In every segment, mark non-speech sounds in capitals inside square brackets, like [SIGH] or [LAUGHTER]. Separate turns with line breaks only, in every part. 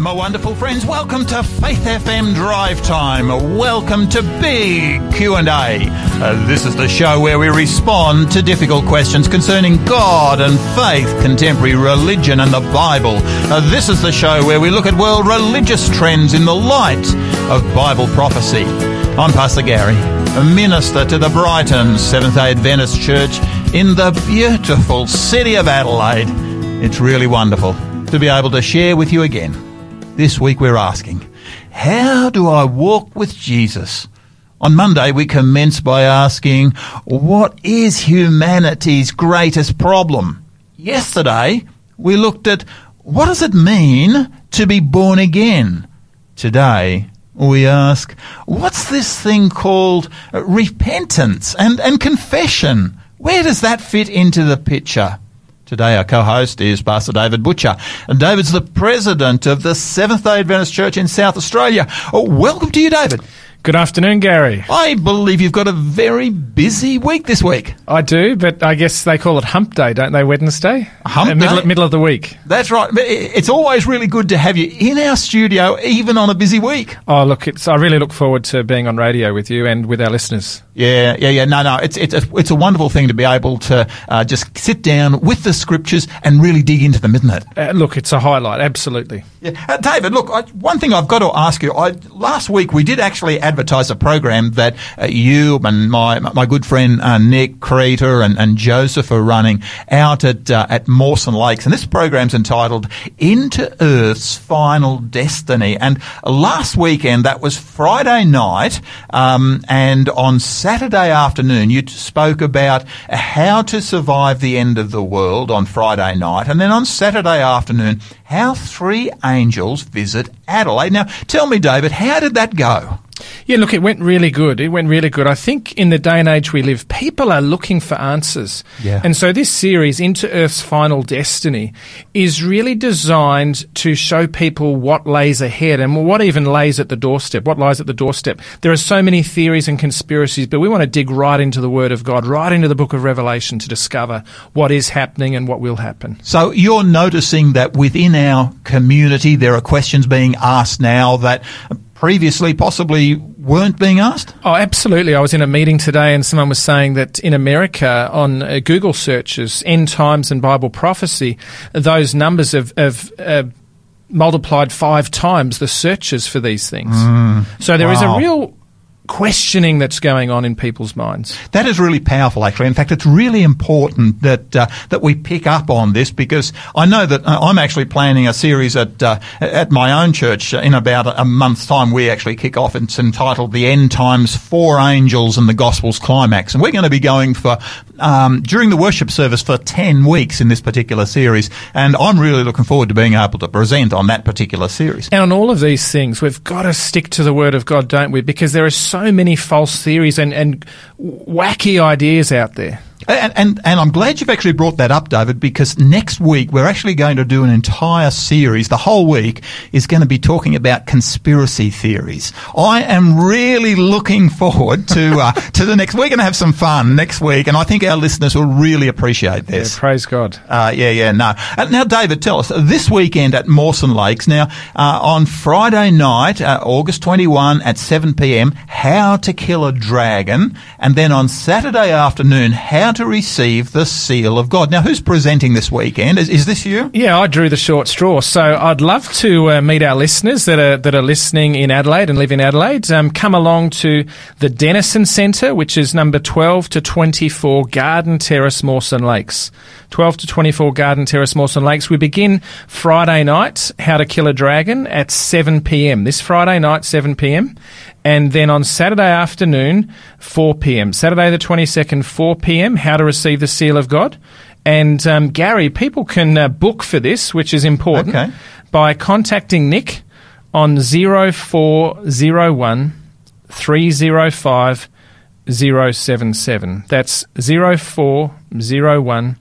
My wonderful friends. Welcome to Faith FM Drive Time. Welcome to Big Q&A. Uh, this is the show where we respond to difficult questions concerning God and faith, contemporary religion and the Bible. Uh, this is the show where we look at world religious trends in the light of Bible prophecy. I'm Pastor Gary, a minister to the Brighton Seventh-day Adventist Church in the beautiful city of Adelaide. It's really wonderful to be able to share with you again. This week we're asking, how do I walk with Jesus? On Monday we commence by asking, what is humanity's greatest problem? Yesterday we looked at, what does it mean to be born again? Today we ask, what's this thing called repentance and, and confession? Where does that fit into the picture? Today, our co-host is Pastor David Butcher. And David's the president of the Seventh-day Adventist Church in South Australia. Oh, welcome to you, David.
Good afternoon, Gary.
I believe you've got a very busy week this week.
I do, but I guess they call it Hump Day, don't they? Wednesday,
Hump
Uh, middle,
Day?
middle of the week.
That's right. It's always really good to have you in our studio, even on a busy week.
Oh, look, it's. I really look forward to being on radio with you and with our listeners.
Yeah, yeah, yeah. No, no. It's it's a, it's a wonderful thing to be able to uh, just sit down with the scriptures and really dig into them, isn't it?
Uh, look, it's a highlight, absolutely.
Yeah. Uh, David, look, I, one thing I've got to ask you. I, last week we did actually advertise a program that uh, you and my my good friend uh, Nick Creter and, and Joseph are running out at uh, at Mawson Lakes, and this program's entitled "Into Earth's Final Destiny." And last weekend, that was Friday night, um, and on Saturday afternoon, you spoke about how to survive the end of the world on Friday night, and then on Saturday afternoon, how three angels visit Adelaide. Now, tell me, David, how did that go?
Yeah, look, it went really good. It went really good. I think in the day and age we live, people are looking for answers.
Yeah.
And so this series, Into Earth's Final Destiny, is really designed to show people what lays ahead and what even lays at the doorstep, what lies at the doorstep. There are so many theories and conspiracies, but we want to dig right into the Word of God, right into the book of Revelation to discover what is happening and what will happen.
So you're noticing that within our community, there are questions being asked now that previously possibly weren't being asked?
Oh, absolutely. I was in a meeting today and someone was saying that in America on uh, Google searches, end times and Bible prophecy, those numbers have, have uh, multiplied five times the searches for these things. So there is
Wow.
a real questioning that's going on in people's minds.
That is really powerful, actually. In fact, it's really important that uh, that we pick up on this because I know that uh, I'm actually planning a series at uh, at my own church in about a month's time. We actually kick off. It's entitled "The End Times: Four Angels and the Gospel's Climax," and we're going to be going for um, during the worship service for ten weeks in this particular series. And I'm really looking forward to being able to present on that particular series.
And on all of these things, we've got to stick to the Word of God, don't we? Because there are so many false theories and, and wacky ideas out there.
And, and and I'm glad you've actually brought that up, David, because next week we're actually going to do an entire series. The whole week is going to be talking about conspiracy theories. I am really looking forward to uh, [LAUGHS] to the next. We're going to have some fun next week, and I think our listeners will really appreciate
Yeah,
this.
praise God.
Uh, yeah, yeah, no. Uh, now, David, tell us this weekend at Mawson Lakes. Now, uh, on Friday night, uh, August 21 at 7 p.m., how to kill a dragon, and then on Saturday afternoon, how to receive the seal of God. Now, who's presenting this weekend? Is, is this you?
Yeah, I drew the short straw. So I'd love to uh, meet our listeners that are that are listening in Adelaide and live in Adelaide. Um, come along to the Denison Centre, which is number twelve to twenty four Garden Terrace, Mawson Lakes. Twelve to twenty four Garden Terrace, Mawson Lakes. We begin Friday night, How to Kill a Dragon at seven p.m. This Friday night, seven p.m. And then on Saturday afternoon, 4 p.m. Saturday the 22nd, 4 p.m., How to Receive the Seal of God. And um, Gary, people can uh, book for this, which is important,
Okay.
by contacting Nick on 0401 305 077. That's 0401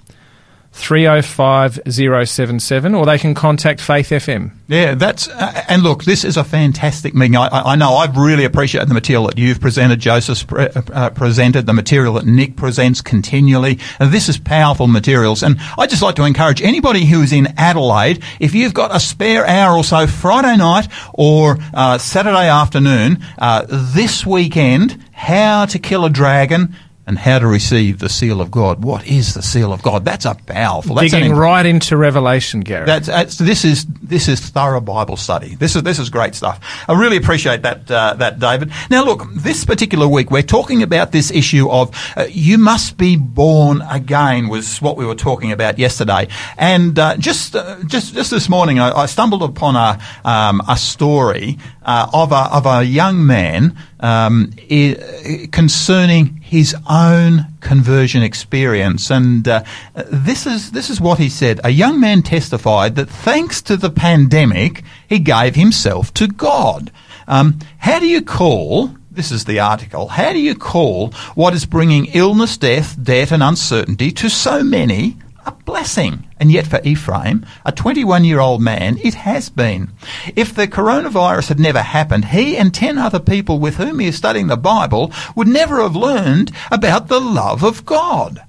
305 077, or they can contact Faith FM.
Yeah, that's uh, and look, this is a fantastic meeting. I, I know I've really appreciated the material that you've presented, Joseph's pre- uh, presented, the material that Nick presents continually. And this is powerful materials, and I just like to encourage anybody who's in Adelaide, if you've got a spare hour or so Friday night or uh, Saturday afternoon, uh, this weekend, how to kill a dragon and how to receive the seal of God. What is the seal of God? That's a powerful. That's
Digging right into Revelation, Gary.
That's, that's, this is this is thorough Bible study. This is this is great stuff. I really appreciate that uh, that David. Now look, this particular week we're talking about this issue of uh, you must be born again was what we were talking about yesterday. And uh, just uh, just just this morning I, I stumbled upon a um, a story uh, of a of a young man um, I- concerning his own conversion experience, and uh, this is this is what he said. A young man testified that thanks to the pandemic, he gave himself to God. Um, how do you call? This is the article. How do you call what is bringing illness, death, debt, and uncertainty to so many a blessing. And yet for Ephraim, a 21 year old man, it has been. If the coronavirus had never happened, he and 10 other people with whom he is studying the Bible would never have learned about the love of God.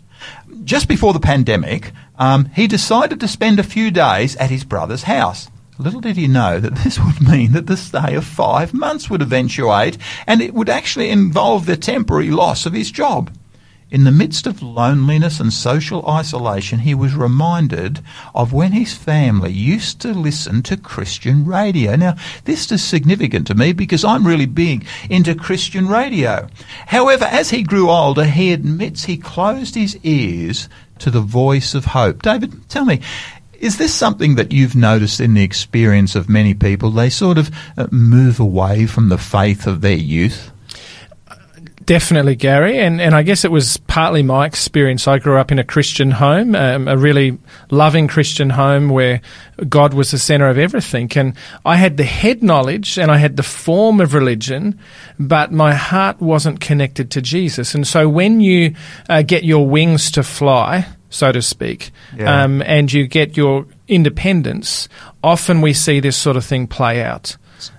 Just before the pandemic, um, he decided to spend a few days at his brother's house. Little did he know that this [LAUGHS] would mean that the stay of five months would eventuate, and it would actually involve the temporary loss of his job. In the midst of loneliness and social isolation, he was reminded of when his family used to listen to Christian radio. Now, this is significant to me because I'm really big into Christian radio. However, as he grew older, he admits he closed his ears to the voice of hope. David, tell me, is this something that you've noticed in the experience of many people? They sort of uh, move away from the faith of their youth?
Definitely, Gary, and and I guess it was partly my experience. I grew up in a Christian home, um, a really loving Christian home where God was the center of everything, and I had the head knowledge and I had the form of religion, but my heart wasn't connected to Jesus. And so, when you uh, get your wings to fly, so to speak,
Yeah.
um, and you get your independence, often we see this sort of thing play out.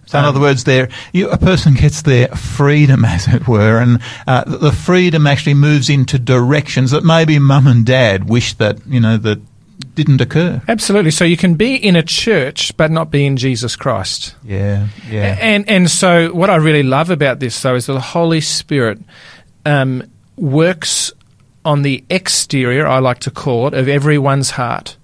So, in other words, there a person gets their freedom, [LAUGHS] as it were, and uh, the freedom actually moves into directions that maybe mum and dad wish that you know that didn't occur.
Absolutely. So you can be in a church but not be in Jesus Christ.
Yeah, yeah,
And and so what I really love about this though is that the Holy Spirit um, works on the exterior, I like to call it, of everyone's heart.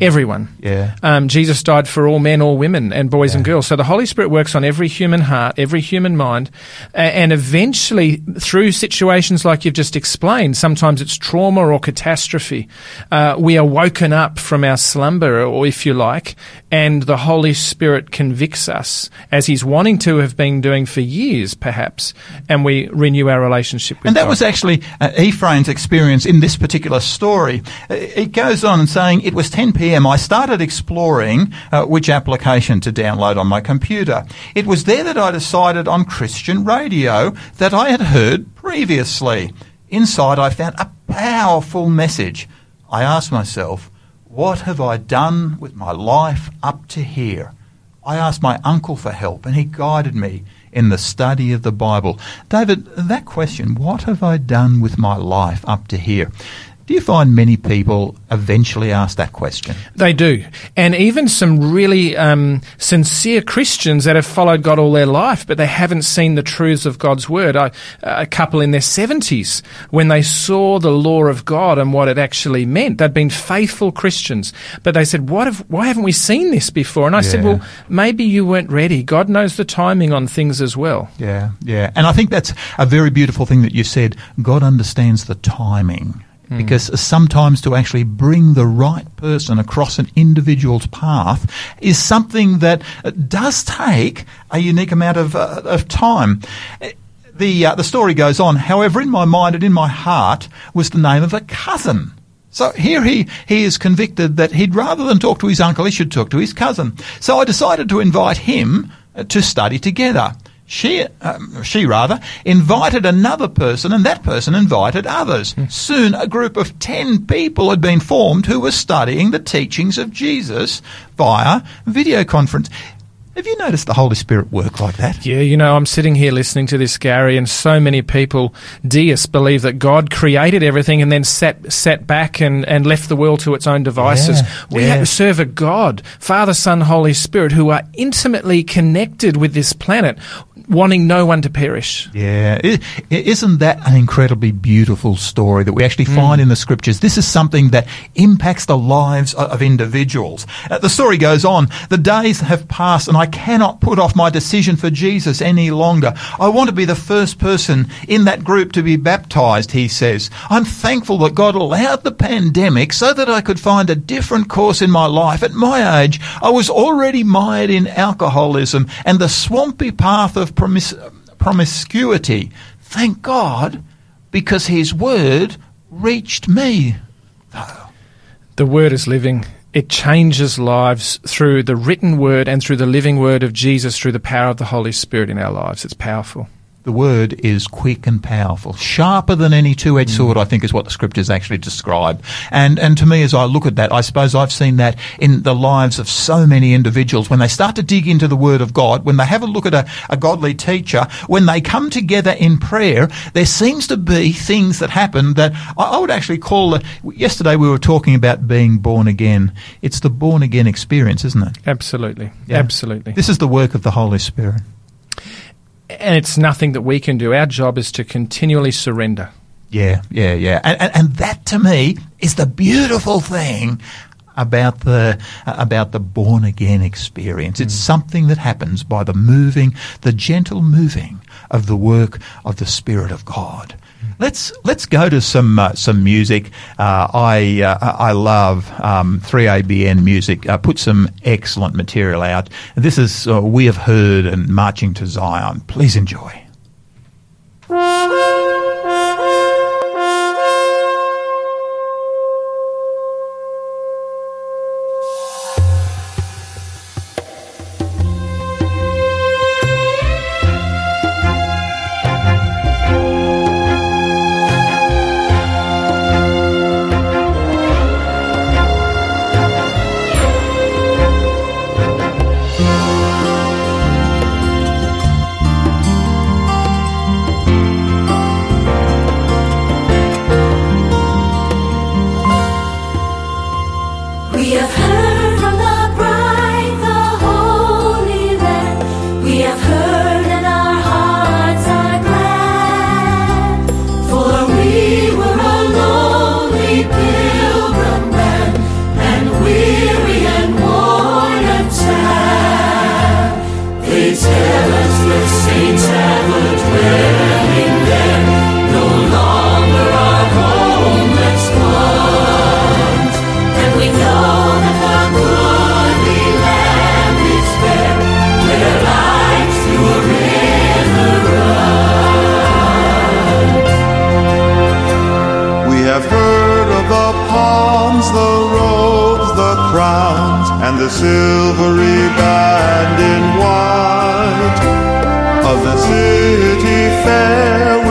Everyone.
yeah.
Um, Jesus died for all men, all women, and boys and girls. So the Holy Spirit works on every human heart, every human mind, and eventually, through situations like you've just explained, sometimes it's trauma or catastrophe, uh, we are woken up from our slumber, or if you like, and the Holy Spirit convicts us, as He's wanting to have been doing for years, perhaps, and we renew our relationship with
And that
God.
was actually uh, Ephraim's experience in this particular story. Uh, It goes on and saying, It was 10 p.m. I started exploring uh, which application to download on my computer. It was there that I decided on Christian radio that I had heard previously. Inside, I found a powerful message. I asked myself, What have I done with my life up to here? I asked my uncle for help, and he guided me in the study of the Bible. David, that question, what have I done with my life up to here? Do you find many people eventually ask that question?
They do. And even some really um, sincere Christians that have followed God all their life, but they haven't seen the truths of God's word. I, a couple in their 70s, when they saw the law of God and what it actually meant, they'd been faithful Christians, but they said, what have, why haven't we seen this before? And I said, well, maybe you weren't ready. God knows the timing on things as well.
Yeah, yeah. And I think that's a very beautiful thing that you said. God understands the timing. Because sometimes to actually bring the right person across an individual's path is something that uh, does take a unique amount of, uh, of time. The, uh, the story goes on. However, in my mind and in my heart was the name of a cousin. So here he, he is convicted that he'd rather than talk to his uncle, he should talk to his cousin. So I decided to invite him uh, to study together. She, um, she rather, invited another person, and that person invited others. Soon, a group of ten people had been formed who were studying the teachings of Jesus via video conference. Have you noticed the Holy Spirit work like that?
Yeah, you know, I'm sitting here listening to this, Gary, and so many people, deists, believe that God created everything and then sat sat back and, and left the world to its own devices.
Yeah,
we
yeah.
have to serve a God, Father, Son, Holy Spirit, who are intimately connected with this planet, wanting no one to perish.
Yeah, isn't that an incredibly beautiful story that we actually find in the scriptures? This is something that impacts the lives of individuals. Uh, the story goes on. The days have passed and I cannot put off my decision for Jesus any longer. I want to be the first person in that group to be baptized, he says. I'm thankful that God allowed the pandemic so that I could find a different course in my life. At my age, I was already mired in alcoholism and the swampy path of promis- promiscuity. Thank God, because His word reached me.
The Word is living. It changes lives through the written Word and through the living Word of Jesus through the power of the Holy Spirit in our lives. It's powerful.
The word is quick and powerful, sharper than any two-edged mm. sword. I think is what the scriptures actually describe. And and to me, as I look at that, I suppose I've seen that in the lives of so many individuals when they start to dig into the Word of God, when they have a look at a, a godly teacher, when they come together in prayer, there seems to be things that happen that I, I would actually call. The, yesterday we were talking about being born again. It's the born again experience, isn't it?
Absolutely.
Yeah.
Absolutely.
This is the work of the Holy Spirit.
And it's nothing that we can do. Our job is to continually surrender.
Yeah, yeah, yeah. And, and, and that to me is the beautiful thing about the about the born again experience. It's mm. something that happens by the moving, the gentle moving of the work of the Spirit of God. Let's let's go to some uh, some music. Uh, I uh, I love um, 3ABN music. Uh, put some excellent material out. This is uh, we have heard and marching to Zion. Please enjoy.
The
silvery band in white. Of the city fair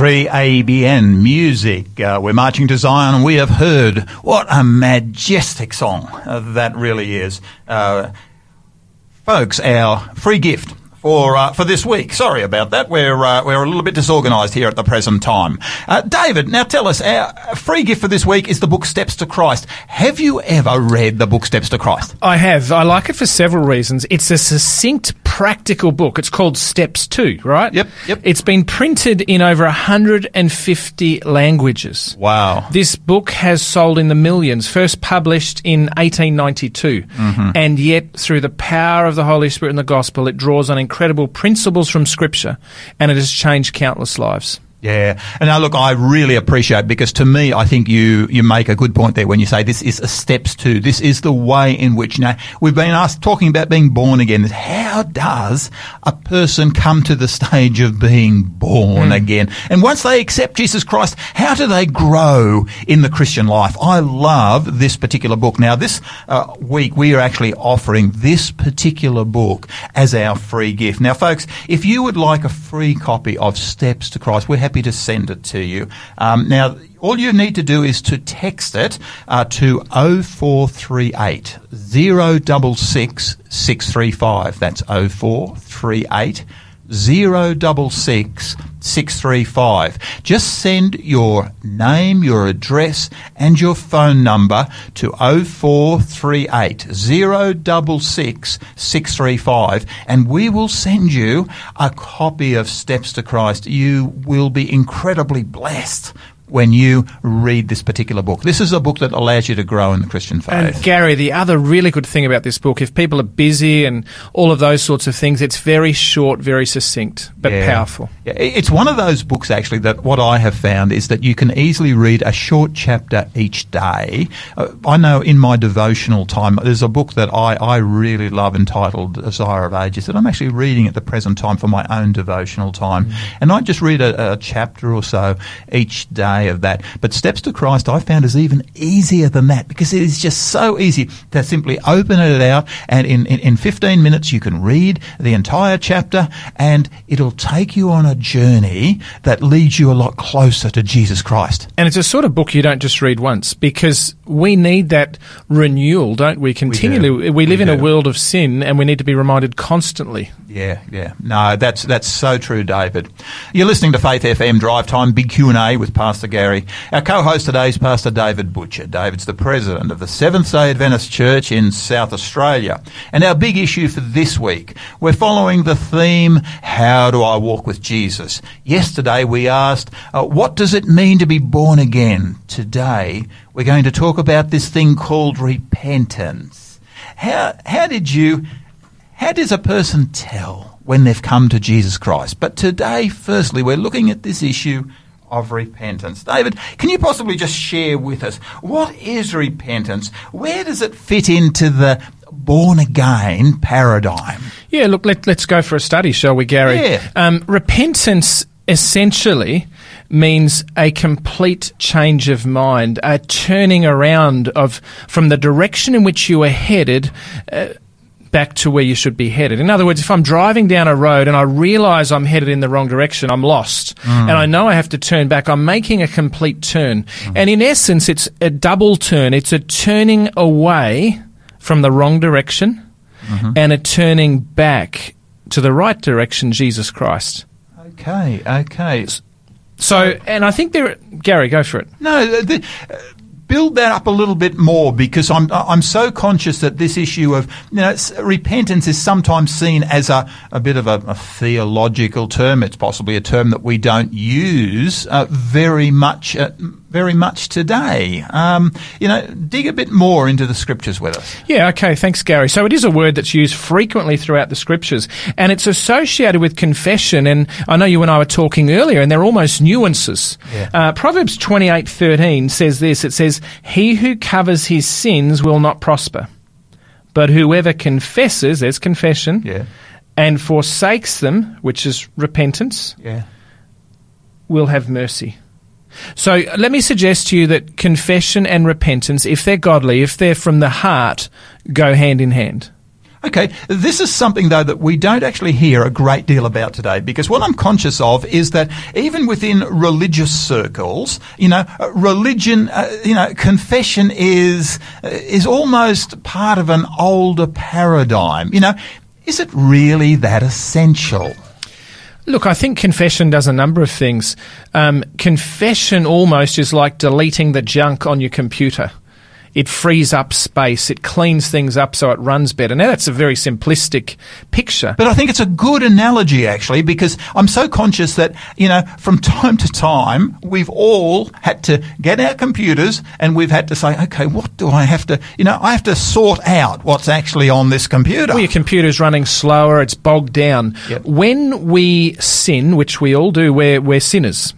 3ABN music. Uh, we're marching to Zion and we have heard what a majestic song that really is. Uh, folks, our free gift for uh, for this week. Sorry about that. We're uh, we're a little bit disorganised here at the present time. Uh, David, now tell us, our free gift for this week is the book Steps to Christ. Have you ever read the book Steps to Christ?
I have. I like it for several reasons. It's a succinct, practical book. It's called Steps 2, right?
Yep, yep.
It's been printed in over 150 languages.
Wow.
This book has sold in the millions, first published in 1892.
Mm-hmm.
And yet, through the power of the Holy Spirit and the gospel, it draws on incredible principles from Scripture and it has changed countless lives.
Yeah, and now look, I really appreciate because to me, I think you you make a good point there when you say this is a steps to. This is the way in which now we've been asked talking about being born again. How does a person come to the stage of being born again? And once they accept Jesus Christ, how do they grow in the Christian life? I love this particular book. Now, this uh, week we are actually offering this particular book as our free gift. Now, folks, if you would like a free copy of Steps to Christ, we're happy to send it to you. Um, now, all you need to do is to text it uh, to 0438 066 635. That's 0438 066 635. Just send your name, your address, and your phone number to 0438 066 635, and we will send you a copy of Steps to Christ. You will be incredibly blessed when you read this particular book. This is a book that allows you to grow in the Christian faith.
And Gary, the other really good thing about this book, if people are busy and all of those sorts of things, it's very short, very succinct, but
Yeah.
powerful.
Yeah, it's one of those books actually that what I have found is that you can easily read a short chapter each day. Uh, I know in my devotional time, there's a book that I, I really love entitled Desire of Ages that I'm actually reading at the present time for my own devotional time. And I just read a, a chapter or so each day of that. But Steps to Christ I found is even easier than that because it is just so easy to simply open it out and in, in, in 15 minutes you can read the entire chapter and it'll take you on a journey that leads you a lot closer to Jesus Christ.
And it's a sort of book you don't just read once because we need that renewal, don't we? Continually. We, live
We
in a world of sin and we need to be reminded constantly.
Yeah, yeah. No, that's that's so true, David. You're listening to Faith FM Drive Time, Big Q and A with Pastor Gary. Our co-host today is Pastor David Butcher. David's the president of the Seventh Day Adventist Church in South Australia. And our big issue for this week, we're following the theme: How do I walk with Jesus? Yesterday we asked, uh, what does it mean to be born again? Today we're going to talk about this thing called repentance. How how did you? How does a person tell when they've come to Jesus Christ? But today, firstly, we're looking at this issue of repentance. David, can you possibly just share with us what is repentance? Where does it fit into the born again paradigm?
Yeah, look, let, let's go for a study, shall we, Gary?
Yeah.
Um, repentance essentially means a complete change of mind, a turning around of from the direction in which you were headed. Uh, Back to where you should be headed. In other words, if I'm driving down a road and I realize I'm headed in the wrong direction, I'm lost. And I know I have to turn back. I'm making a complete turn. And in essence, it's a double turn. It's a turning away from the wrong direction and a turning back to the right direction, Jesus Christ.
Okay, okay.
So, and I think there, Gary, go for it.
No, the, uh, build that up a little bit more because I'm I'm so conscious that this issue of you know repentance is sometimes seen as a, a bit of a, a theological term. It's possibly a term that we don't use uh, very much uh, very much today. Um, you know, dig a bit more into the scriptures with us.
Yeah, okay, thanks, Gary. So it is a word that's used frequently throughout the scriptures, and it's associated with confession. And I know you and I were talking earlier, and they're almost nuances.
Yeah.
Uh, Proverbs twenty-eight thirteen says this. It says, "He who covers his sins will not prosper, but whoever confesses, there's confession,
Yeah,
and forsakes them, which is repentance,
yeah.
will have mercy." So let me suggest to you that confession and repentance, if they're godly, if they're from the heart, go hand in hand.
Okay, this is something though that we don't actually hear a great deal about today because what I'm conscious of is that even within religious circles, you know, uh, religion, uh, you know, confession is uh, is almost part of an older paradigm. You know, is it really that essential?
Look, I think confession does a number of things. Um, confession almost is like deleting the junk on your computer. It frees up space. It cleans things up so it runs better. Now, that's a very simplistic picture.
But I think it's a good analogy actually because I'm so conscious that, you know, from time to time we've all had to get our computers and we've had to say, okay, what do I have to, you know, I have to sort out what's actually on this computer.
Well, your computer's running slower, it's bogged down.
Yep.
When we sin, which we all do, we're, we're sinners.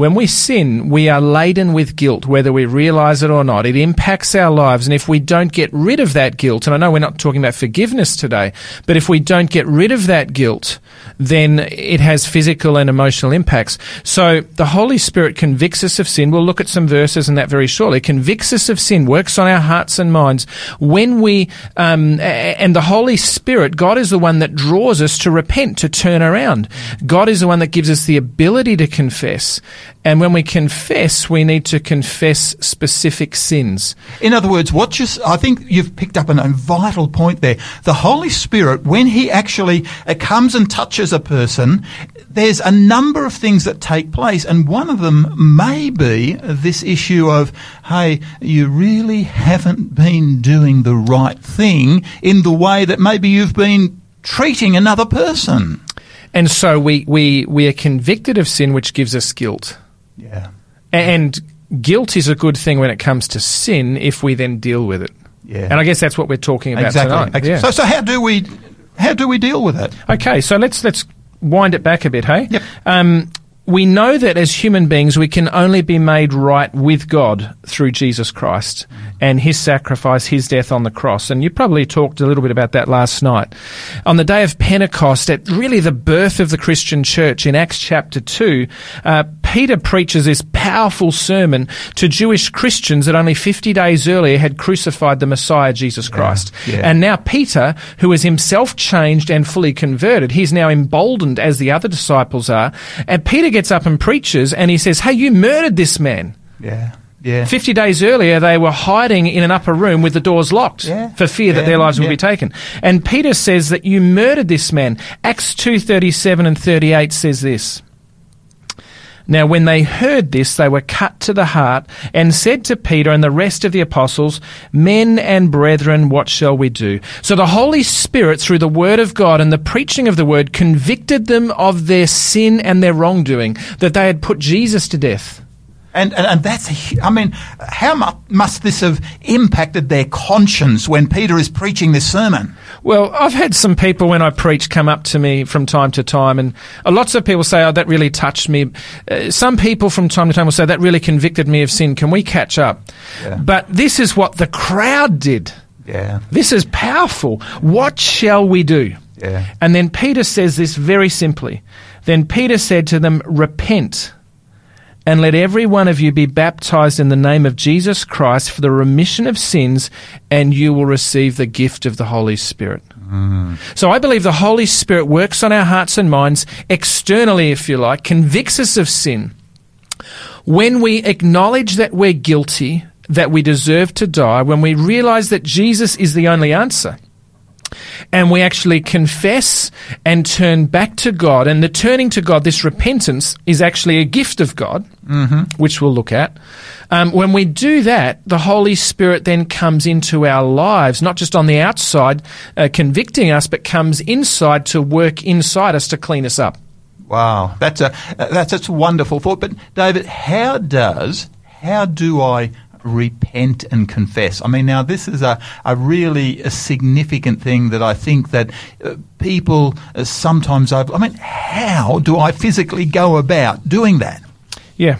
When we sin, we are laden with guilt, whether we realize it or not. It impacts our lives. And if we don't get rid of that guilt, and I know we're not talking about forgiveness today, but if we don't get rid of that guilt, then it has physical and emotional impacts. So the Holy Spirit convicts us of sin. We'll look at some verses in that very shortly. Convicts us of sin, works on our hearts and minds. When we, um, and the Holy Spirit, God is the one that draws us to repent, to turn around. God is the one that gives us the ability to confess. And when we confess, we need to confess specific sins.
In other words, what you, I think you've picked up a vital point there. The Holy Spirit, when He actually uh, comes and touches a person, there's a number of things that take place, and one of them may be this issue of, hey, you really haven't been doing the right thing in the way that maybe you've been treating another person.
And so we, we, we are convicted of sin, which gives us guilt.
Yeah.
And guilt is a good thing when it comes to sin if we then deal with it.
Yeah.
And I guess that's what we're talking about
Exactly.
tonight.
Ex-
Yeah.
So, so how do we, how do we deal with it?
Okay, so let's let's wind it back a bit, hey?
Yep.
Um, we know that as human beings, we can only be made right with God through Jesus Christ and His sacrifice, His death on the cross. And you probably talked a little bit about that last night. On the day of Pentecost, at really the birth of the Christian church in Acts chapter 2, uh, Peter preaches this powerful sermon to Jewish Christians that only 50 days earlier had crucified the Messiah, Jesus Christ.
yeah.
And now Peter, who is himself changed and fully converted, he's now emboldened as the other disciples are. And Peter gets up and preaches and he says, Hey, you murdered this man.
Yeah. Yeah.
50 days earlier, they were hiding in an upper room with the doors locked
Yeah.
for fear that their lives would
Yeah.
be taken. And Peter says that you murdered this man. Acts 2.37 and 38 says this. Now, when they heard this, they were cut to the heart and said to Peter and the rest of the apostles, Men and brethren, what shall we do? So the Holy Spirit, through the word of God and the preaching of the word, convicted them of their sin and their wrongdoing, that they had put Jesus to death.
And, and, and that's, a I mean, how mu- must this have impacted their conscience when Peter is preaching this sermon?
Well, I've had some people when I preach come up to me from time to time, and uh, lots of people say, "Oh, that really touched me." Uh, some people from time to time will say, "That really convicted me of sin." Can we catch up?
Yeah.
But this is what the crowd did.
Yeah.
This is powerful. What shall we do?
Yeah.
And then Peter says this very simply. Then Peter said to them, Repent, and let every one of you be baptized in the name of Jesus Christ for the remission of sins, and you will receive the gift of the Holy Spirit. Mm. So I believe the Holy Spirit works on our hearts and minds externally, if you like, convicts us of sin. When we acknowledge that we're guilty, that we deserve to die, when we realize that Jesus is the only answer, and we actually confess and turn back to God. And the turning to God, this repentance, is actually a gift of God, which we'll look at. Um, when we do that, the Holy Spirit then comes into our lives, not just on the outside, uh, convicting us, but comes inside to work inside us to clean us up.
Wow, that's a that's that's a wonderful thought. But David, how does how do I repent and confess? I mean, now this is a a really a significant thing that I think that uh, people uh, sometimes. I mean, how do I physically go about doing that?
Yeah.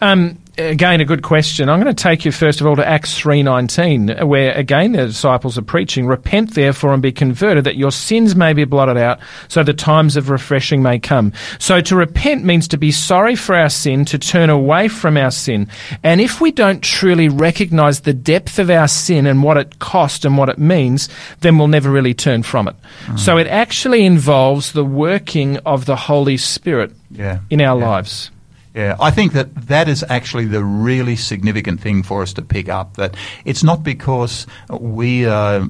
Um, again, a good question. I'm going to take you first of all to Acts 3.19, where again the disciples are preaching, Repent therefore and be converted, that your sins may be blotted out, so the times of refreshing may come. So to repent means to be sorry for our sin, to turn away from our sin. And if we don't truly recognize the depth of our sin and what it cost and what it means, then we'll never really turn from it. Mm-hmm. So it actually involves the working of the Holy Spirit
Yeah.
in our
Yeah.
lives.
Yeah, I think that that is actually the really significant thing for us to pick up. That it's not because we uh,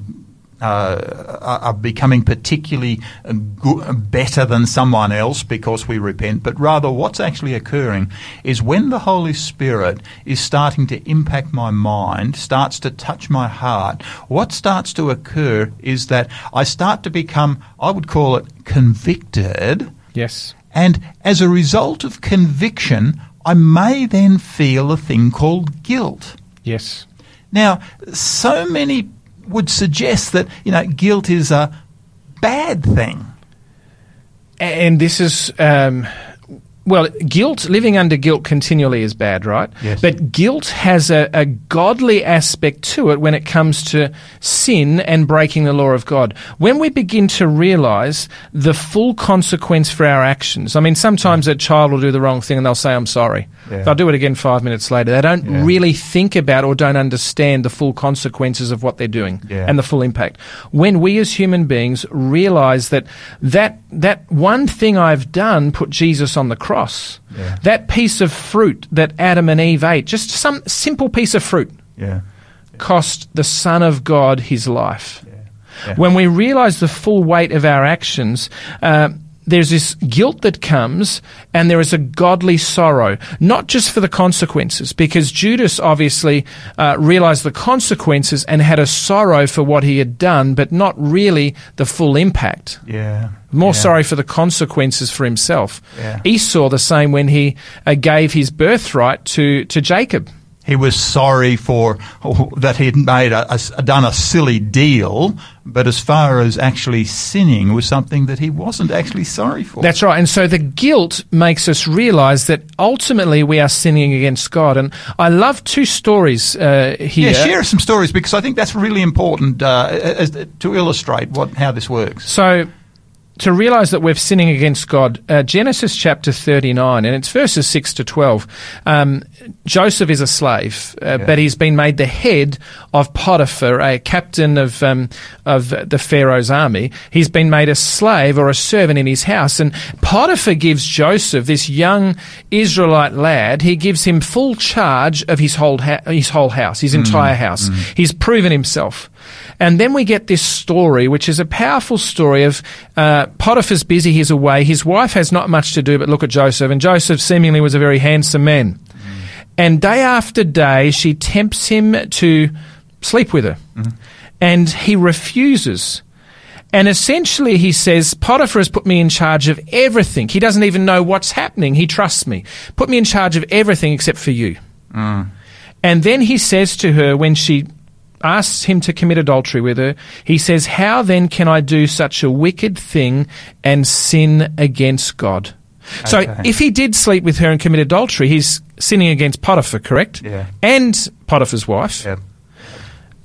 uh, are are becoming particularly uh, go- better than someone else because we repent, but rather what's actually occurring is when the Holy Spirit is starting to impact my mind, starts to touch my heart, what starts to occur is that I start to become, I would call it convicted.
Yes.
And as a result of conviction, I may then feel a thing called guilt.
Yes.
Now, so many would suggest that, you know, guilt is a bad thing.
And this is, um, well, guilt, living under guilt continually is bad, right?
Yes.
But guilt has a, a godly aspect to it when it comes to sin and breaking the law of God. When we begin to realize the full consequence for our actions, I mean, sometimes a child will do the wrong thing and they'll say, I'm sorry.
Yeah.
They'll do it again five minutes later. They don't
Yeah.
really think about or don't understand the full consequences of what they're doing
Yeah.
and the full impact. When we as human beings realize that that, that one thing I've done put Jesus on the cross,
Yeah.
that piece of fruit that Adam and Eve ate, just some simple piece of fruit,
Yeah.
cost the Son of God his life. When we realize the full weight of our actions, uh, there's this guilt that comes, and there is a godly sorrow, not just for the consequences, because Judas obviously uh, realized the consequences and had a sorrow for what he had done, but not really the full impact.
Yeah.
More
Yeah.
sorry for the consequences for himself.
Yeah.
Esau, the same when he uh, gave his birthright to, to Jacob.
He was sorry for oh, that he had made a, a- done a silly deal, but as far as actually sinning was something that he wasn't actually sorry for.
That's right. And so the guilt makes us realize that ultimately we are sinning against God. And I love two stories uh, here.
yeah, share some stories because I think that's really important uh, as, to illustrate what how this works.
So to realize that we're sinning against God, uh, Genesis chapter 39, and it's verses 6 to 12. Um, Joseph is a slave, uh, but he's been made the head of Potiphar, a captain of, um, of the Pharaoh's army. He's been made a slave or a servant in his house. And Potiphar gives Joseph, this young Israelite lad, he gives him full charge of his whole, ha- his whole house, his entire house. He's proven himself. And then we get this story, which is a powerful story of uh, Potiphar's busy, he's away. His wife has not much to do but look at Joseph, and Joseph seemingly was a very handsome man. Mm-hmm. And day after day, she tempts him to sleep with her. Mm-hmm. And he refuses. And essentially, he says, Potiphar has put me in charge of everything. He doesn't even know what's happening. He trusts me. Put me in charge of everything except for you. Mm. And then he says to her, when she asks him to commit adultery with her, he says, How then can I do such a wicked thing and sin against God? So if he did sleep with her and commit adultery, he's sinning against Potiphar, correct?
Yeah.
And Potiphar's wife.
Yeah.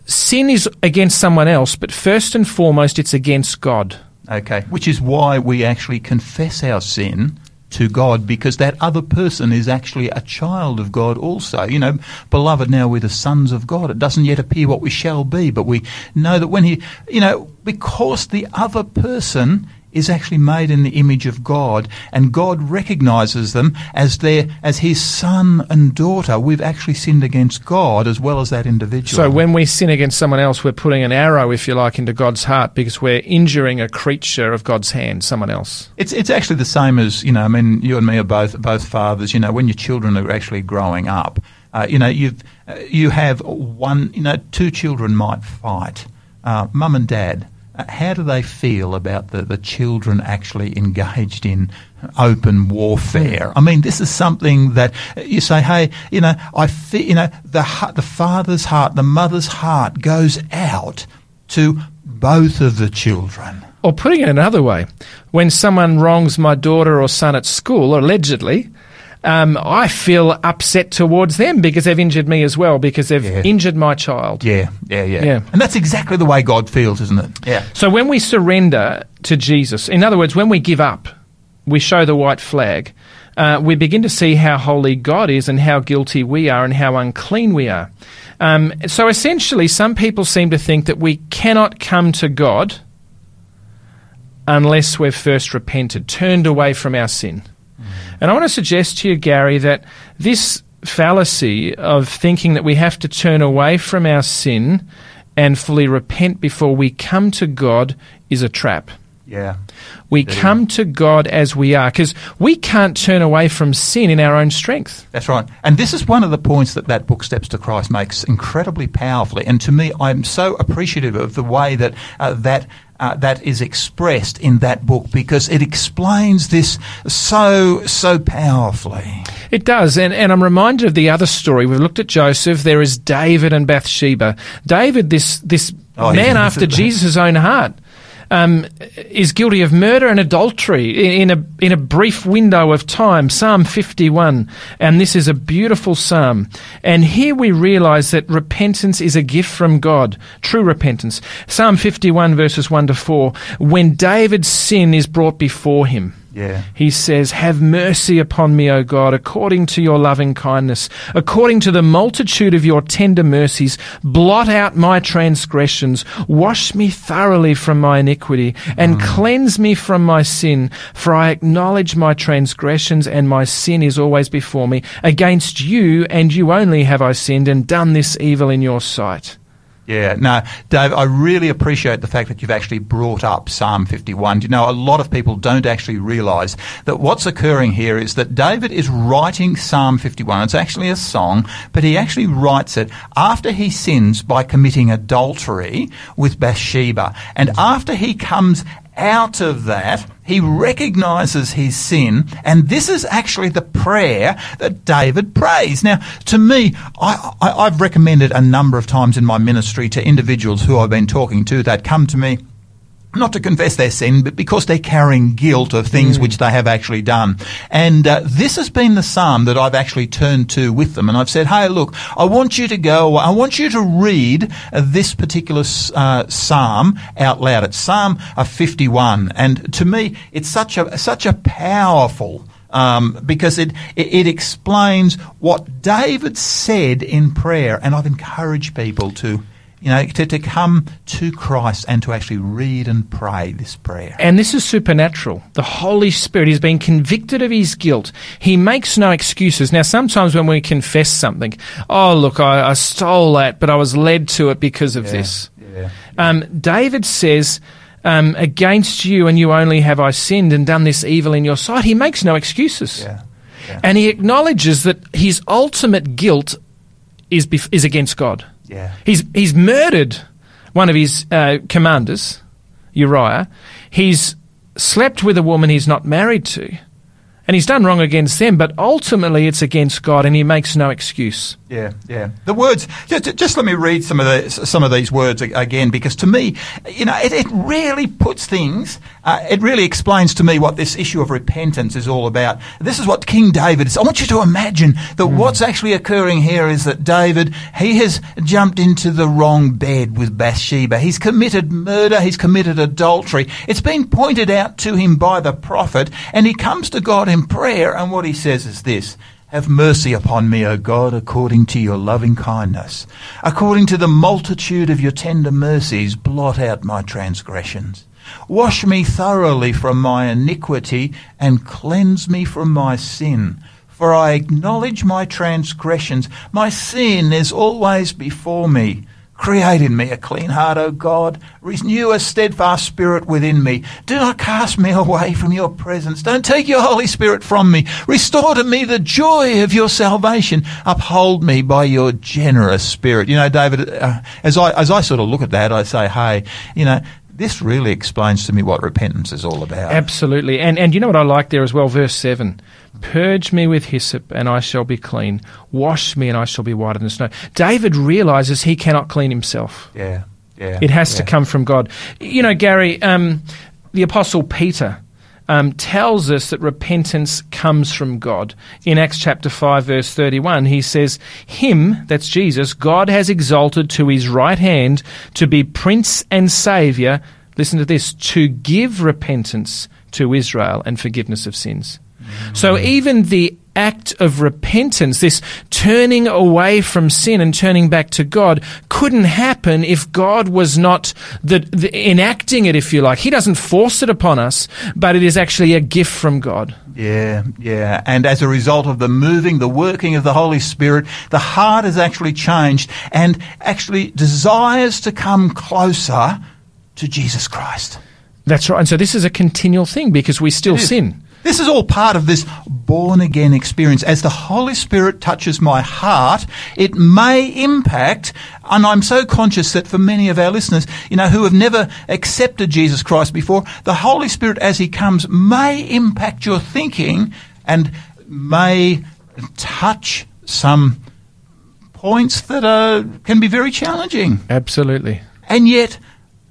Sin is against someone else, but first and foremost, it's against God.
Okay, which is why we actually confess our sin to God because that other person is actually a child of God also. You know, beloved, now we're the sons of God. It doesn't yet appear what we shall be, but we know that when He, you know, because the other person is actually made in the image of God and God recognizes them as their as his son and daughter we've actually sinned against God as well as that individual
So when we sin against someone else, we're putting an arrow, if you like, into God's heart because we're injuring a creature of God's hand, someone else.
It's it's actually the same as you know. I mean, you and me are both both fathers. You know, when your children are actually growing up, uh, you know, you've uh, you have one. You know, two children might fight. Uh, Mum and dad. How do they feel about the, the children actually engaged in open warfare? I mean, this is something that you say, hey, you know, I feel, you know, the the father's heart, the mother's heart goes out to both of the children.
Or putting it another way, when someone wrongs my daughter or son at school, allegedly, um, I feel upset towards them because they've injured me as well because they've
Yeah.
injured my child.
Yeah, yeah, yeah,
Yeah.
And that's exactly the way God feels, isn't it? Yeah.
So when we surrender to Jesus, in other words, when we give up, we show the white flag. Uh, we begin to see how holy God is and how guilty we are and how unclean we are. Um, so essentially, some people seem to think that we cannot come to God unless we've first repented, turned away from our sin. And I want to suggest to you, Gary, that this fallacy of thinking that we have to turn away from our sin and fully repent before we come to God is a trap.
Yeah.
We come to God as we are because we can't turn away from sin in our own strength.
That's right. And this is one of the points that that book, Steps to Christ, makes incredibly powerfully. And to me, I'm so appreciative of the way that uh, that. Uh, that is expressed in that book because it explains this so so powerfully.
It does, and, and I'm reminded of the other story. We've looked at Joseph. There is David and Bathsheba. David, this this
Oh,
man after Jesus' own heart, um, is guilty of murder and adultery in, a in a brief window of time. Psalm 51, and this is a beautiful psalm. And here we realise that repentance is a gift from God, true repentance. Psalm 51 verses 1 to 4. When David's sin is brought before him.
Yeah.
He says, Have mercy upon me, O God, according to your loving kindness, according to the multitude of your tender mercies. Blot out my transgressions, wash me thoroughly from my iniquity, and mm. cleanse me from my sin. For I acknowledge my transgressions, and my sin is always before me. Against you and you only have I sinned, and done this evil in your sight.
Yeah, no, Dave, I really appreciate the fact that you've actually brought up Psalm 51. You know, a lot of people don't actually realise that what's occurring here is that David is writing Psalm 51. It's actually a song, but he actually writes it after he sins by committing adultery with Bathsheba. And after he comes out of that, he recognizes his sin, and this is actually the prayer that David prays. Now, to me, I, I've recommended a number of times in my ministry to individuals who I've been talking to that come to me not to confess their sin, but because they're carrying guilt of things which they have actually done. And uh, this has been the psalm that I've actually turned to with them. And I've said, hey, look, I want you to go, I want you to read uh, this particular uh, psalm out loud. It's Psalm uh, 51. And to me, it's such a, such a powerful um, because it, it it explains what David said in prayer, and I've encouraged people to you know to, to come to Christ and to actually read and pray this prayer.
And this is supernatural. The Holy Spirit is being convicted of his guilt. He makes no excuses. Now, sometimes when we confess something, oh, look, I, I stole that, but I was led to it because of this.
Yeah.
Um, David says, um, Against you and you only have I sinned and done this evil in your sight. He makes no excuses.
Yeah. Yeah.
And he acknowledges that his ultimate guilt is, bef- is against God. He's, he's murdered one of his uh, commanders, Uriah. He's slept with a woman he's not married to. And he's done wrong against them, but ultimately it's against God, and he makes no excuse.
Yeah, yeah. The words. Just, just let me read some of the, some of these words again, because to me, you know, it, it really puts things. Uh, it really explains to me what this issue of repentance is all about. This is what King David is. I want you to imagine that what's actually occurring here is that David he has jumped into the wrong bed with Bathsheba. He's committed murder. He's committed adultery. It's been pointed out to him by the prophet, and he comes to God in prayer, and what he says is this. Have mercy upon me, O God, according to your loving kindness. According to the multitude of your tender mercies, blot out my transgressions. Wash me thoroughly from my iniquity and cleanse me from my sin. For I acknowledge my transgressions. My sin is always before me. Create in me a clean heart, O God. Renew a steadfast spirit within me. Do not cast me away from your presence. Don't take your Holy Spirit from me. Restore to me the joy of your salvation. Uphold me by your generous spirit. You know, David, uh, as I, as I sort of look at that, I say, hey, you know, this really explains to me what repentance is all about.
Absolutely. And, and you know what I like there as well? Verse 7 Purge me with hyssop, and I shall be clean. Wash me, and I shall be whiter than snow. David realizes he cannot clean himself.
Yeah, yeah.
It has to come from God. You know, Gary, um, the Apostle Peter, um, tells us that repentance comes from God. In Acts chapter 5, verse 31, he says, Him, that's Jesus, God has exalted to his right hand to be Prince and Saviour. Listen to this to give repentance to Israel and forgiveness of sins. So even the act of repentance, this turning away from sin and turning back to God, couldn't happen if God was not the, the enacting it, if you like. He doesn't force it upon us, but it is actually a gift from God.
Yeah, yeah. And as a result of the moving, the working of the Holy Spirit, the heart has actually changed and actually desires to come closer to Jesus Christ.
That's right. And so this is a continual thing because we still sin.
This is all part of this born again experience. As the Holy Spirit touches my heart, it may impact, and I'm so conscious that for many of our listeners, you know, who have never accepted Jesus Christ before, the Holy Spirit as He comes may impact your thinking and may touch some points that are, can be very challenging.
Absolutely.
And yet,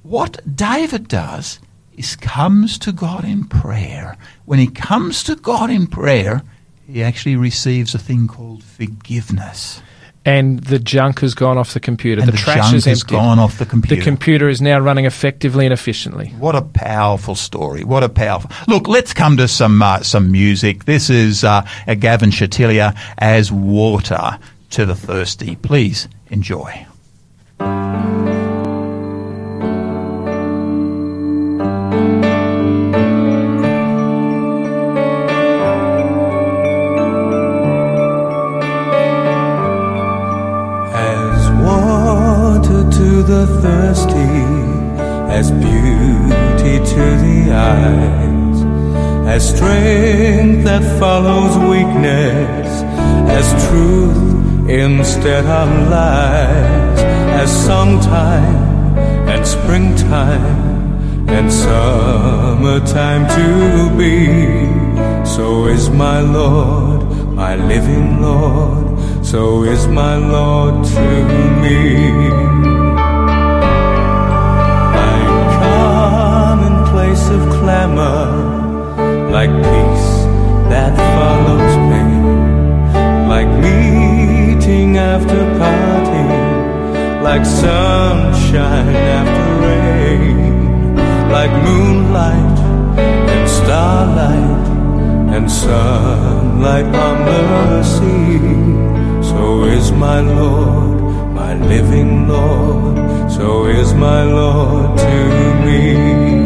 what David does is comes to God in prayer. When he comes to God in prayer, he actually receives a thing called forgiveness.
And the junk has gone off the computer.
And
the,
the
trash is
has
empty.
gone off the computer.
The computer is now running effectively and efficiently.
What a powerful story! What a powerful look. Let's come to some uh, some music. This is uh, a Gavin Chatilia as "Water to the Thirsty." Please enjoy.
As beauty to the eyes, as strength that follows weakness, as truth instead of lies, as summertime and springtime and summertime to be. So is my Lord, my living Lord, so is my Lord to me. Like moonlight and starlight and sunlight on the sea. So is my Lord, my living Lord, so is my Lord to me.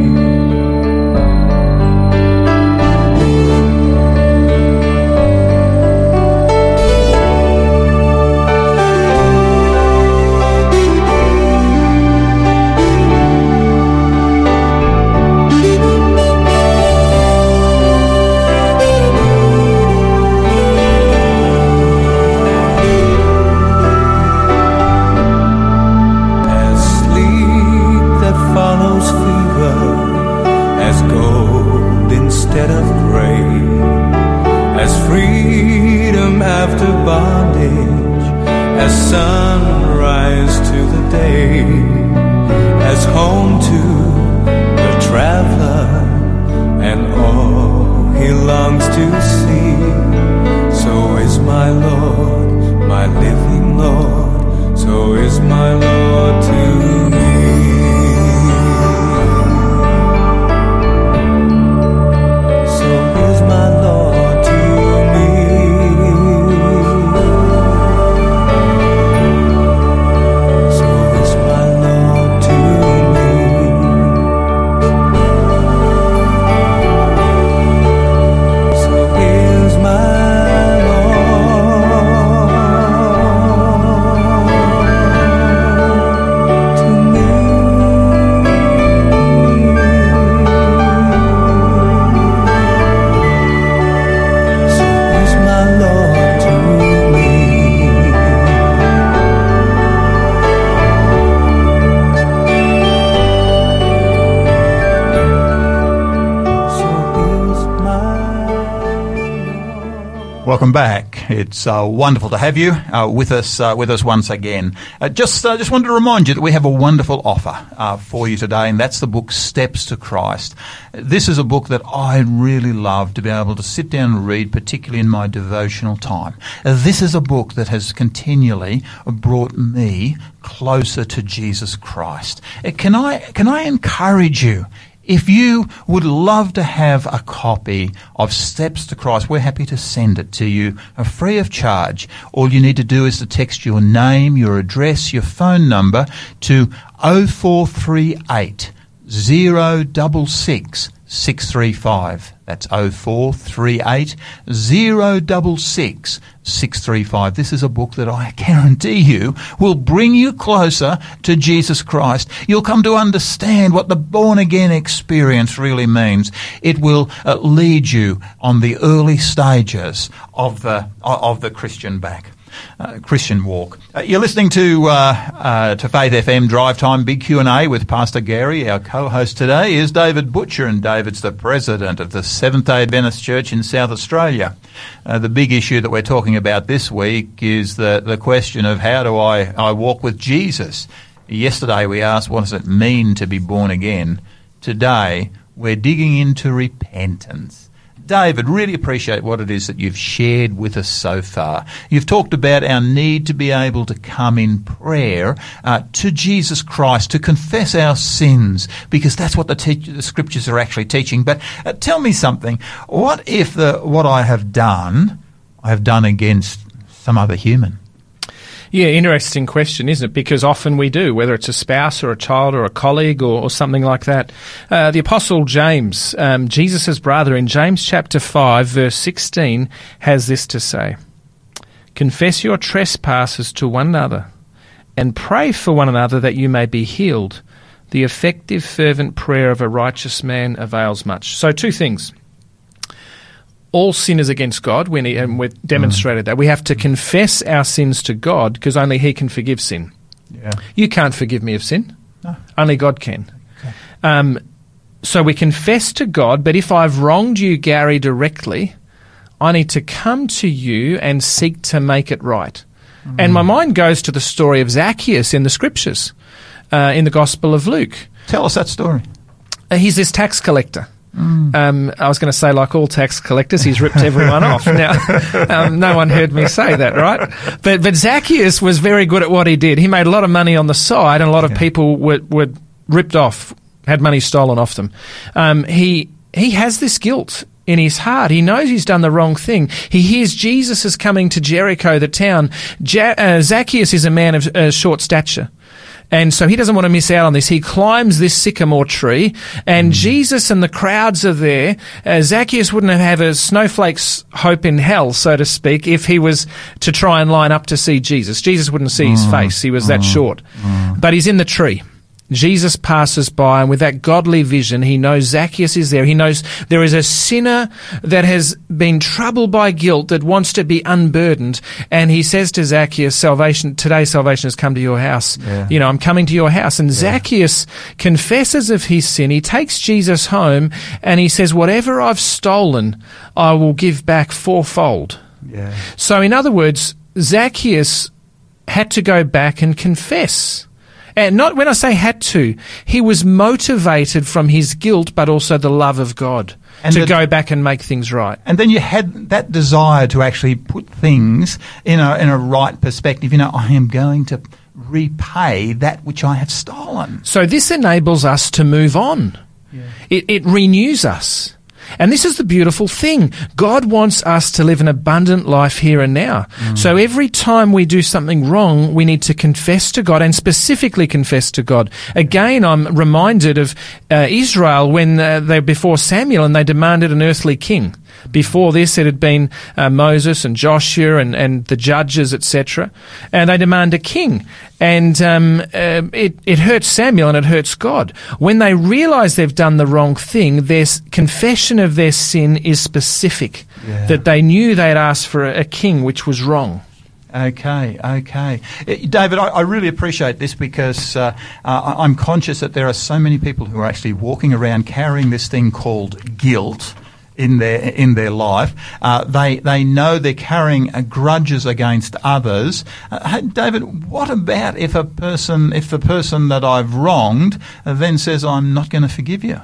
Welcome back. It's uh, wonderful to have you uh, with us uh, with us once again. Uh, just uh, just wanted to remind you that we have a wonderful offer uh, for you today, and that's the book Steps to Christ. This is a book that I really love to be able to sit down and read, particularly in my devotional time. This is a book that has continually brought me closer to Jesus Christ. Can I can I encourage you? If you would love to have a copy of Steps to Christ, we're happy to send it to you free of charge. All you need to do is to text your name, your address, your phone number to 0438 066 635. That's 0438 066 635. This is a book that I guarantee you will bring you closer to Jesus Christ. You'll come to understand what the born again experience really means. It will uh, lead you on the early stages of the, of the Christian back uh, Christian walk. Uh, you're listening to uh, uh, to Faith FM Drive Time Big Q and A with Pastor Gary. Our co-host today is David Butcher, and David's the president of the Seventh Day Adventist Church in South Australia. Uh, the big issue that we're talking about this week is the the question of how do I I walk with Jesus. Yesterday we asked what does it mean to be born again. Today we're digging into repentance. David, really appreciate what it is that you've shared with us so far. You've talked about our need to be able to come in prayer uh, to Jesus Christ, to confess our sins, because that's what the, te- the scriptures are actually teaching. But uh, tell me something. What if the, what I have done, I have done against some other human?
Yeah, interesting question, isn't it? Because often we do, whether it's a spouse or a child or a colleague or, or something like that. Uh, the Apostle James, um, Jesus' brother, in James chapter 5, verse 16, has this to say Confess your trespasses to one another and pray for one another that you may be healed. The effective, fervent prayer of a righteous man avails much. So, two things all sin is against God, when he, and we've demonstrated that. We have to confess our sins to God because only He can forgive sin.
Yeah.
You can't forgive me of sin.
No.
Only God can. Okay. Um, so we confess to God, but if I've wronged you, Gary, directly, I need to come to you and seek to make it right. And my mind goes to the story of Zacchaeus in the scriptures, uh, in the Gospel of Luke.
Tell us that story.
Uh, he's this tax collector. Um, I was going to say, like all tax collectors, he's ripped everyone off. [LAUGHS] Now, um, no one heard me say that, right? But but Zacchaeus was very good at what he did. He made a lot of money on the side, and a lot of people were were ripped off, had money stolen off them. Um, he he has this guilt in his heart. He knows he's done the wrong thing. He hears Jesus is coming to Jericho, the town. Ja- uh, Zacchaeus is a man of uh, short stature. And so he doesn't want to miss out on this. He climbs this sycamore tree, and mm. Jesus and the crowds are there. Uh, Zacchaeus wouldn't have had a snowflake's hope in hell, so to speak, if he was to try and line up to see Jesus. Jesus wouldn't see his mm. face. He was that mm. short. But he's in the tree. Jesus passes by, and with that godly vision, he knows Zacchaeus is there. He knows there is a sinner that has been troubled by guilt that wants to be unburdened. And he says to Zacchaeus, Salvation, today salvation has come to your house.
Yeah.
You know, I'm coming to your house. And Zacchaeus confesses of his sin. He takes Jesus home and he says, Whatever I've stolen, I will give back fourfold.
Yeah.
So, in other words, Zacchaeus had to go back and confess. And not when I say had to, he was motivated from his guilt, but also the love of God
And
to
the-
go back and make things right.
And then you had that desire to actually put things in a, in a right perspective. You know, I am going to repay that which I have stolen.
So this enables us to move on. It, it renews us. And this is the beautiful thing. God wants us to live an abundant life here and now. So every time we do something wrong, we need to confess to God and specifically confess to God. Again, I'm reminded of uh, Israel when uh, they before Samuel and they demanded an earthly king. Before this, it had been uh, Moses and Joshua and, and the judges, etc. And they demand a king. And um, uh, it, it hurts Samuel and it hurts God. When they realize they've done the wrong thing, their confession of their sin is specific.
Yeah.
That they knew they had asked for a, a king, which was wrong.
Okay, okay. Uh, David, I, I really appreciate this because uh, uh, I'm conscious that there are so many people who are actually walking around carrying this thing called guilt. In their in their life. Uh, they they know they're carrying uh, grudges against others. Uh, hey, David, what about if a person, if the person that I've wronged, uh, then says, "I'm not going to forgive you"?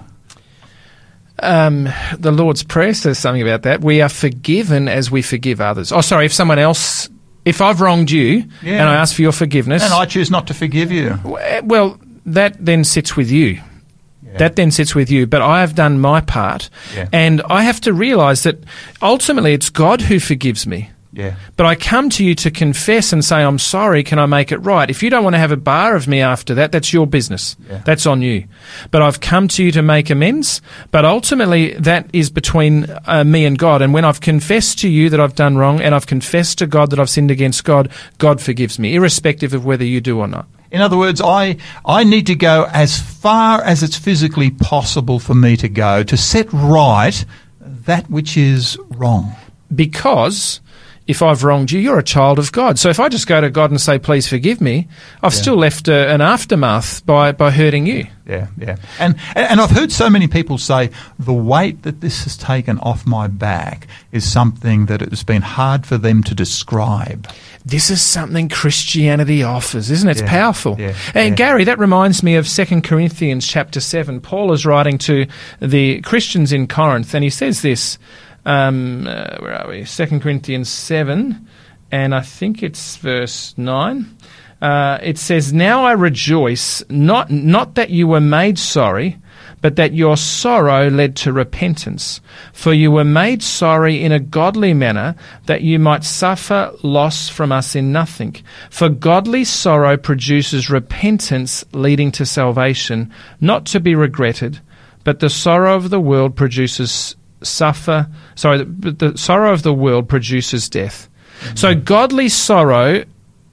Um, the Lord's Prayer says something about that. We are forgiven as we forgive others. Oh, sorry, if someone else, if I've wronged you
Yeah.
and I ask for your forgiveness,
And I choose not to forgive you.
well, that then sits with you. That then sits with you. But I have done my part.
Yeah.
And I have to realize that ultimately it's God who forgives me.
Yeah.
But I come to you to confess and say, I'm sorry, can I make it right? If you don't want to have a bar of me after that, that's your business.
Yeah.
That's on you. But I've come to you to make amends. But ultimately, that is between uh, me and God. And when I've confessed to you that I've done wrong and I've confessed to God that I've sinned against God, God forgives me, irrespective of whether you do or not.
In other words, I, I need to go as far as it's physically possible for me to go to set right that which is wrong.
because if I've wronged you, you're a child of God. So if I just go to God and say, please forgive me, I've still left a, an aftermath by, by hurting you.
Yeah, yeah. And, and I've heard so many people say the weight that this has taken off my back is something that it has been hard for them to describe.
This is something Christianity offers, isn't it? It's
Yeah,
powerful.
yeah,
and
yeah.
Gary, that reminds me of 2 Corinthians chapter 7. Paul is writing to the Christians in Corinth, and he says this. Um, uh, where are we? 2 Corinthians 7, and I think it's verse 9. Uh, it says, Now I rejoice, not, not that you were made sorry, but that your sorrow led to repentance. For you were made sorry in a godly manner, that you might suffer loss from us in nothing. For godly sorrow produces repentance leading to salvation, not to be regretted, but the sorrow of the world produces suffer. Sorry, but the sorrow of the world produces death. Mm-hmm. So godly sorrow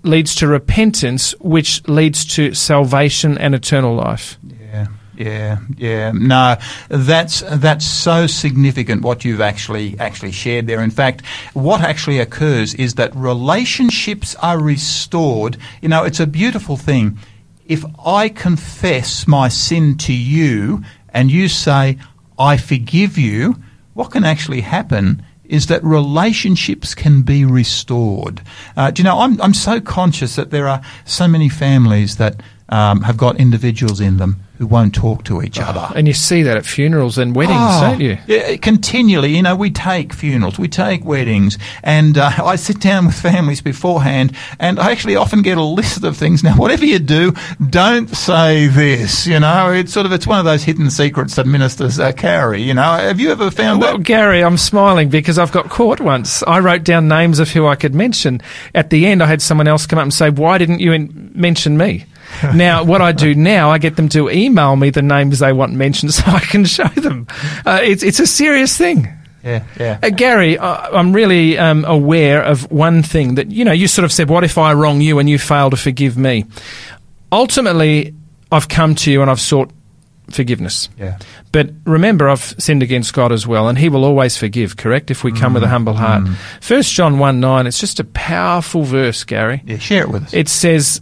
leads to repentance, which leads to salvation and eternal life.
Yeah, yeah, yeah. No, that's that's so significant what you've actually actually shared there. In fact, what actually occurs is that relationships are restored. You know, it's a beautiful thing. If I confess my sin to you and you say, I forgive you, what can actually happen is that relationships can be restored. Uh, do you know, I'm, I'm so conscious that there are so many families that um, have got individuals in them who won't talk to each other.
And you see that at funerals and weddings,
Oh,
don't you?
Yeah, continually. You know, we take funerals, we take weddings, and uh, [LAUGHS] I sit down with families beforehand, and I actually often get a list of things. Now, whatever you do, don't say this. You know, it's sort of it's one of those hidden secrets that ministers uh, carry. You know, have you ever found
Well,
that?
Gary, I'm smiling because I've got caught once. I wrote down names of who I could mention. At the end, I had someone else come up and say, Why didn't you in- mention me? [LAUGHS] now, what I do now, I get them to email me the names they want mentioned [LAUGHS] so I can show them. Uh, it's, it's a serious thing.
Yeah, yeah.
Uh, Gary, I, I'm really um, aware of one thing that, you know, you sort of said, What if I wrong you and you fail to forgive me? Ultimately, I've come to you and I've sought forgiveness.
Yeah.
But remember, I've sinned against God as well, and He will always forgive, correct? If we come with a humble heart. First John 1 9, it's just a powerful verse, Gary.
Yeah, share it with us.
It says,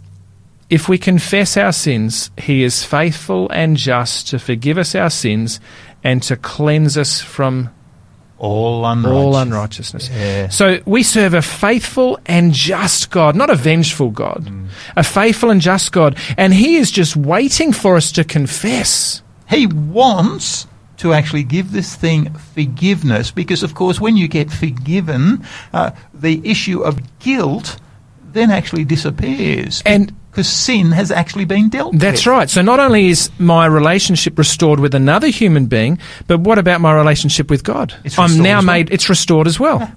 If we confess our sins, He is faithful and just to forgive us our sins and to cleanse us from
all unrighteous.
all unrighteousness.
Yeah.
So we serve a faithful and just God, not a vengeful God, a faithful and just God. And He is just waiting for us to confess.
He wants to actually give this thing forgiveness because, of course, when you get forgiven, uh, the issue of guilt then actually disappears.
And-
because sin has actually been dealt with.
That's right. So not only is my relationship restored with another human being, but what about my relationship with God?
It's
I'm now
well.
made, it's restored as well.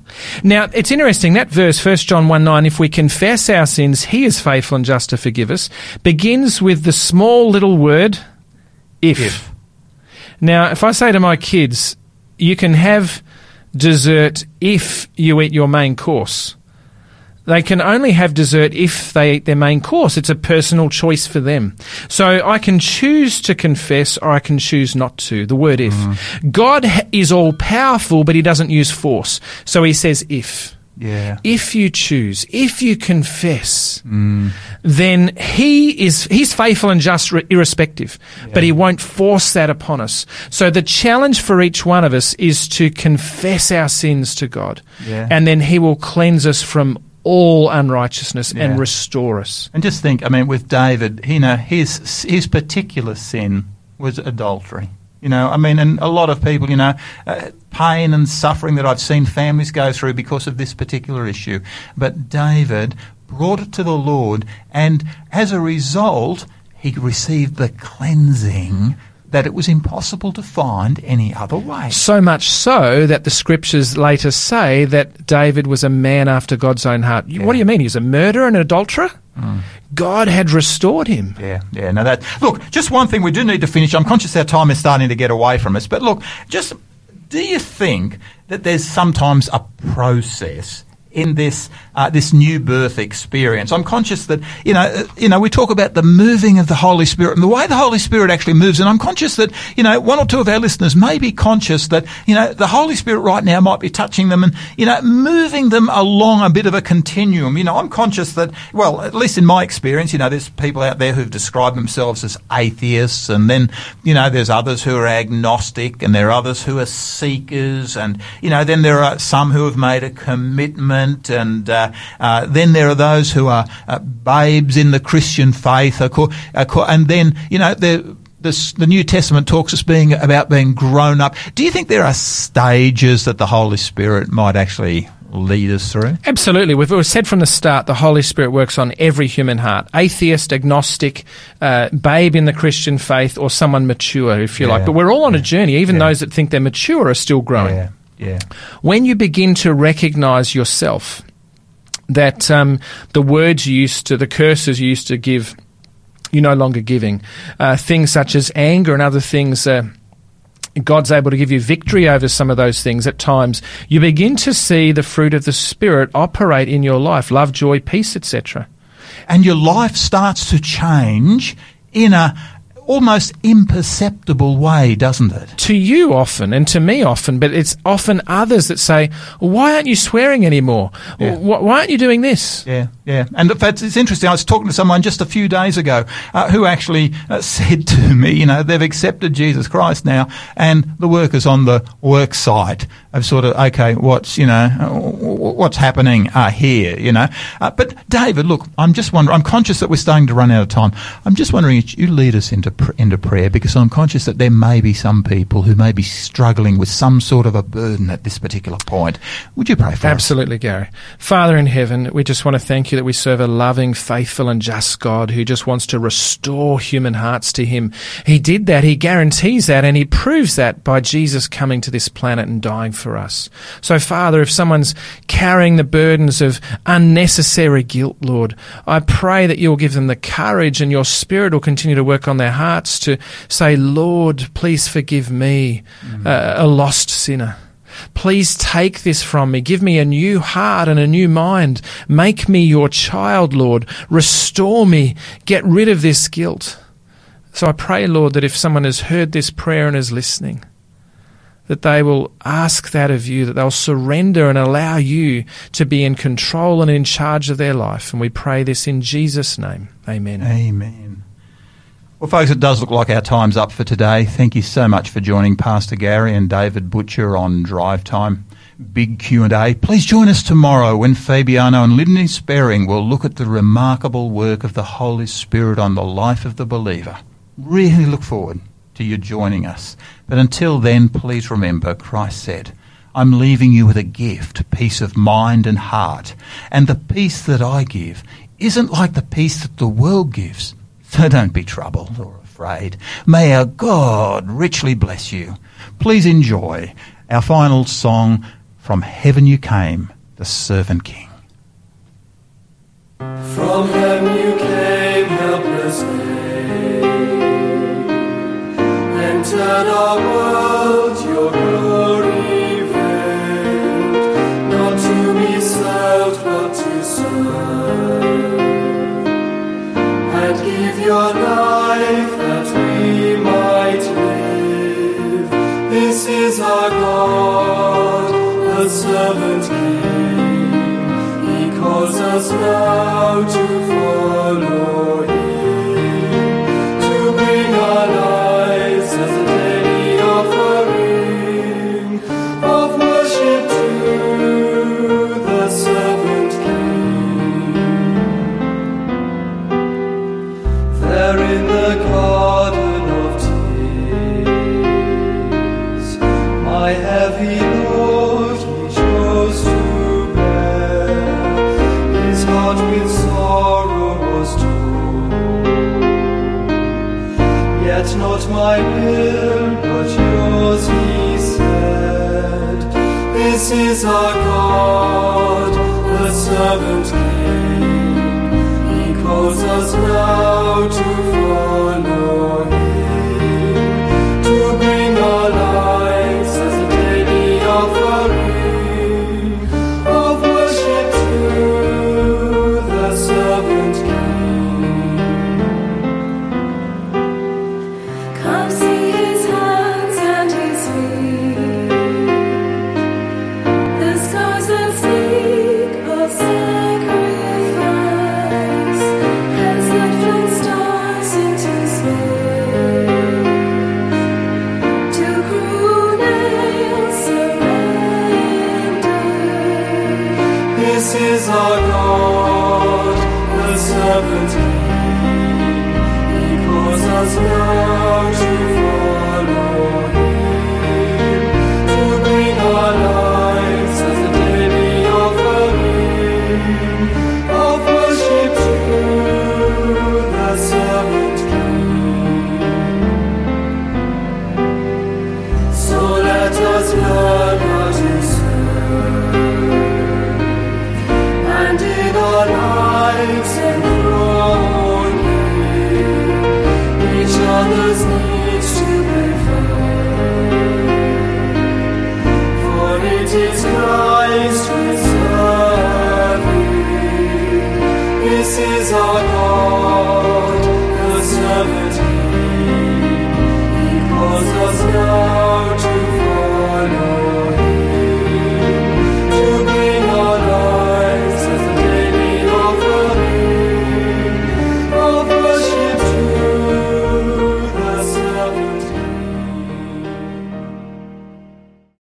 Now, it's interesting, that verse, 1 John 1 9, if we confess our sins, he is faithful and just to forgive us, begins with the small little word, if.
If.
Now, if I say to my kids, you can have dessert if you eat your main course. They can only have dessert if they eat their main course. It's a personal choice for them. So I can choose to confess or I can choose not to. The word if. God is all powerful, but he doesn't use force. So he says if.
Yeah.
if you choose, if you confess,
Mm.
then He is He's faithful and just re- irrespective, but He won't force that upon us. So the challenge for each one of us is to confess our sins to God,
Yeah.
and then He will cleanse us from all unrighteousness
Yeah.
and restore us.
And just think, I mean, with David, you know, his his particular sin was adultery. You know, I mean, and a lot of people, you know, uh, pain and suffering that I've seen families go through because of this particular issue. But David brought it to the Lord, and as a result, he received the cleansing that it was impossible to find any other way.
So much so that the scriptures later say that David was a man after God's own heart. You- What do you mean? He was a murderer and an adulterer? Mm. God had restored him.
Yeah, yeah. Now that look, just one thing we do need to finish. I'm conscious our time is starting to get away from us, but look, just do you think that there's sometimes a process in this uh, this new birth experience? I'm conscious that you know uh, you know we talk about the moving of the Holy Spirit and the way the Holy Spirit actually moves, and I'm conscious that you know one or two of our listeners may be conscious that you know the Holy Spirit right now might be touching them and you know moving them along a bit of a continuum. You know, I'm conscious that well, at least in my experience, you know, there's people out there who've described themselves as atheists, and then you know there's others who are agnostic, and there are others who are seekers, and you know then there are some who have made a commitment, and uh, uh, then there are those who are uh, babes in the Christian faith, of cour- of cour- and then you know the. This, the New Testament talks us being about being grown up. Do you think there are stages that the Holy Spirit might actually lead us through?
Absolutely. We've we've said from the start the Holy Spirit works on every human heart atheist, agnostic, uh, babe in the Christian faith, or someone mature, if you
Yeah.
like. But we're all on a journey. Even
Yeah.
those that think they're mature are still growing.
Yeah, yeah,
When you begin to recognize yourself, that um, the words you used to, the curses you used to give, you're no longer giving. Uh, things such as anger and other things. Uh, God's able to give you victory over some of those things at times. You begin to see the fruit of the Spirit operate in your life love, joy, peace, etc.
and your life starts to change in a almost imperceptible way, doesn't it?
To you often, and to me often, but it's often others that say, Why aren't you swearing anymore?
Yeah.
Why aren't you doing this?
Yeah, yeah. And it's interesting. I was talking to someone just a few days ago uh, who actually uh, [LAUGHS] said to me, you know, they've accepted Jesus Christ now, and the workers on the work site have sort of, okay, what's, you know, uh, what's happening uh, here, you know? Uh, but David, look, I'm just wondering, I'm conscious that we're starting to run out of time. I'm just wondering if you lead us into, pr- into prayer because I'm conscious that there may be some people who may be struggling with some sort of a burden at this particular point. Would you pray for us?
Absolutely, Gary. Father in heaven, we just want to thank you that we serve a loving, faithful, and just God who just wants to restore human hearts to Him. He did that, He guarantees that, and He proves that by Jesus coming to this planet and dying for us. So, Father, if someone's carrying the burdens of unnecessary guilt, Lord, I pray that you'll give them the courage and your Spirit will continue to work on their hearts to say, Lord, please forgive me, uh, a lost sinner. Please take this from me. Give me a new heart and a new mind. Make me your child, Lord. Restore me. Get rid of this guilt. So I pray, Lord, that if someone has heard this prayer and is listening, that they will ask that of you, that they'll surrender and allow you to be in control and in charge of their life. And we pray this in Jesus' name. Amen.
Amen. Well, folks, it does look like our time's up for today. Thank you so much for joining Pastor Gary and David Butcher on Drive Time. Big Q&A. Please join us tomorrow when Fabiano and Lindsay Sperring will look at the remarkable work of the Holy Spirit on the life of the believer. Really look forward to you joining us. But until then, please remember Christ said, I'm leaving you with a gift, peace of mind and heart. And the peace that I give isn't like the peace that the world gives. So don't be troubled or afraid. May our God richly bless you. Please enjoy our final song, From Heaven You Came, the Servant King.
From heaven you came, helpless babe, entered our world,
us now to follow Is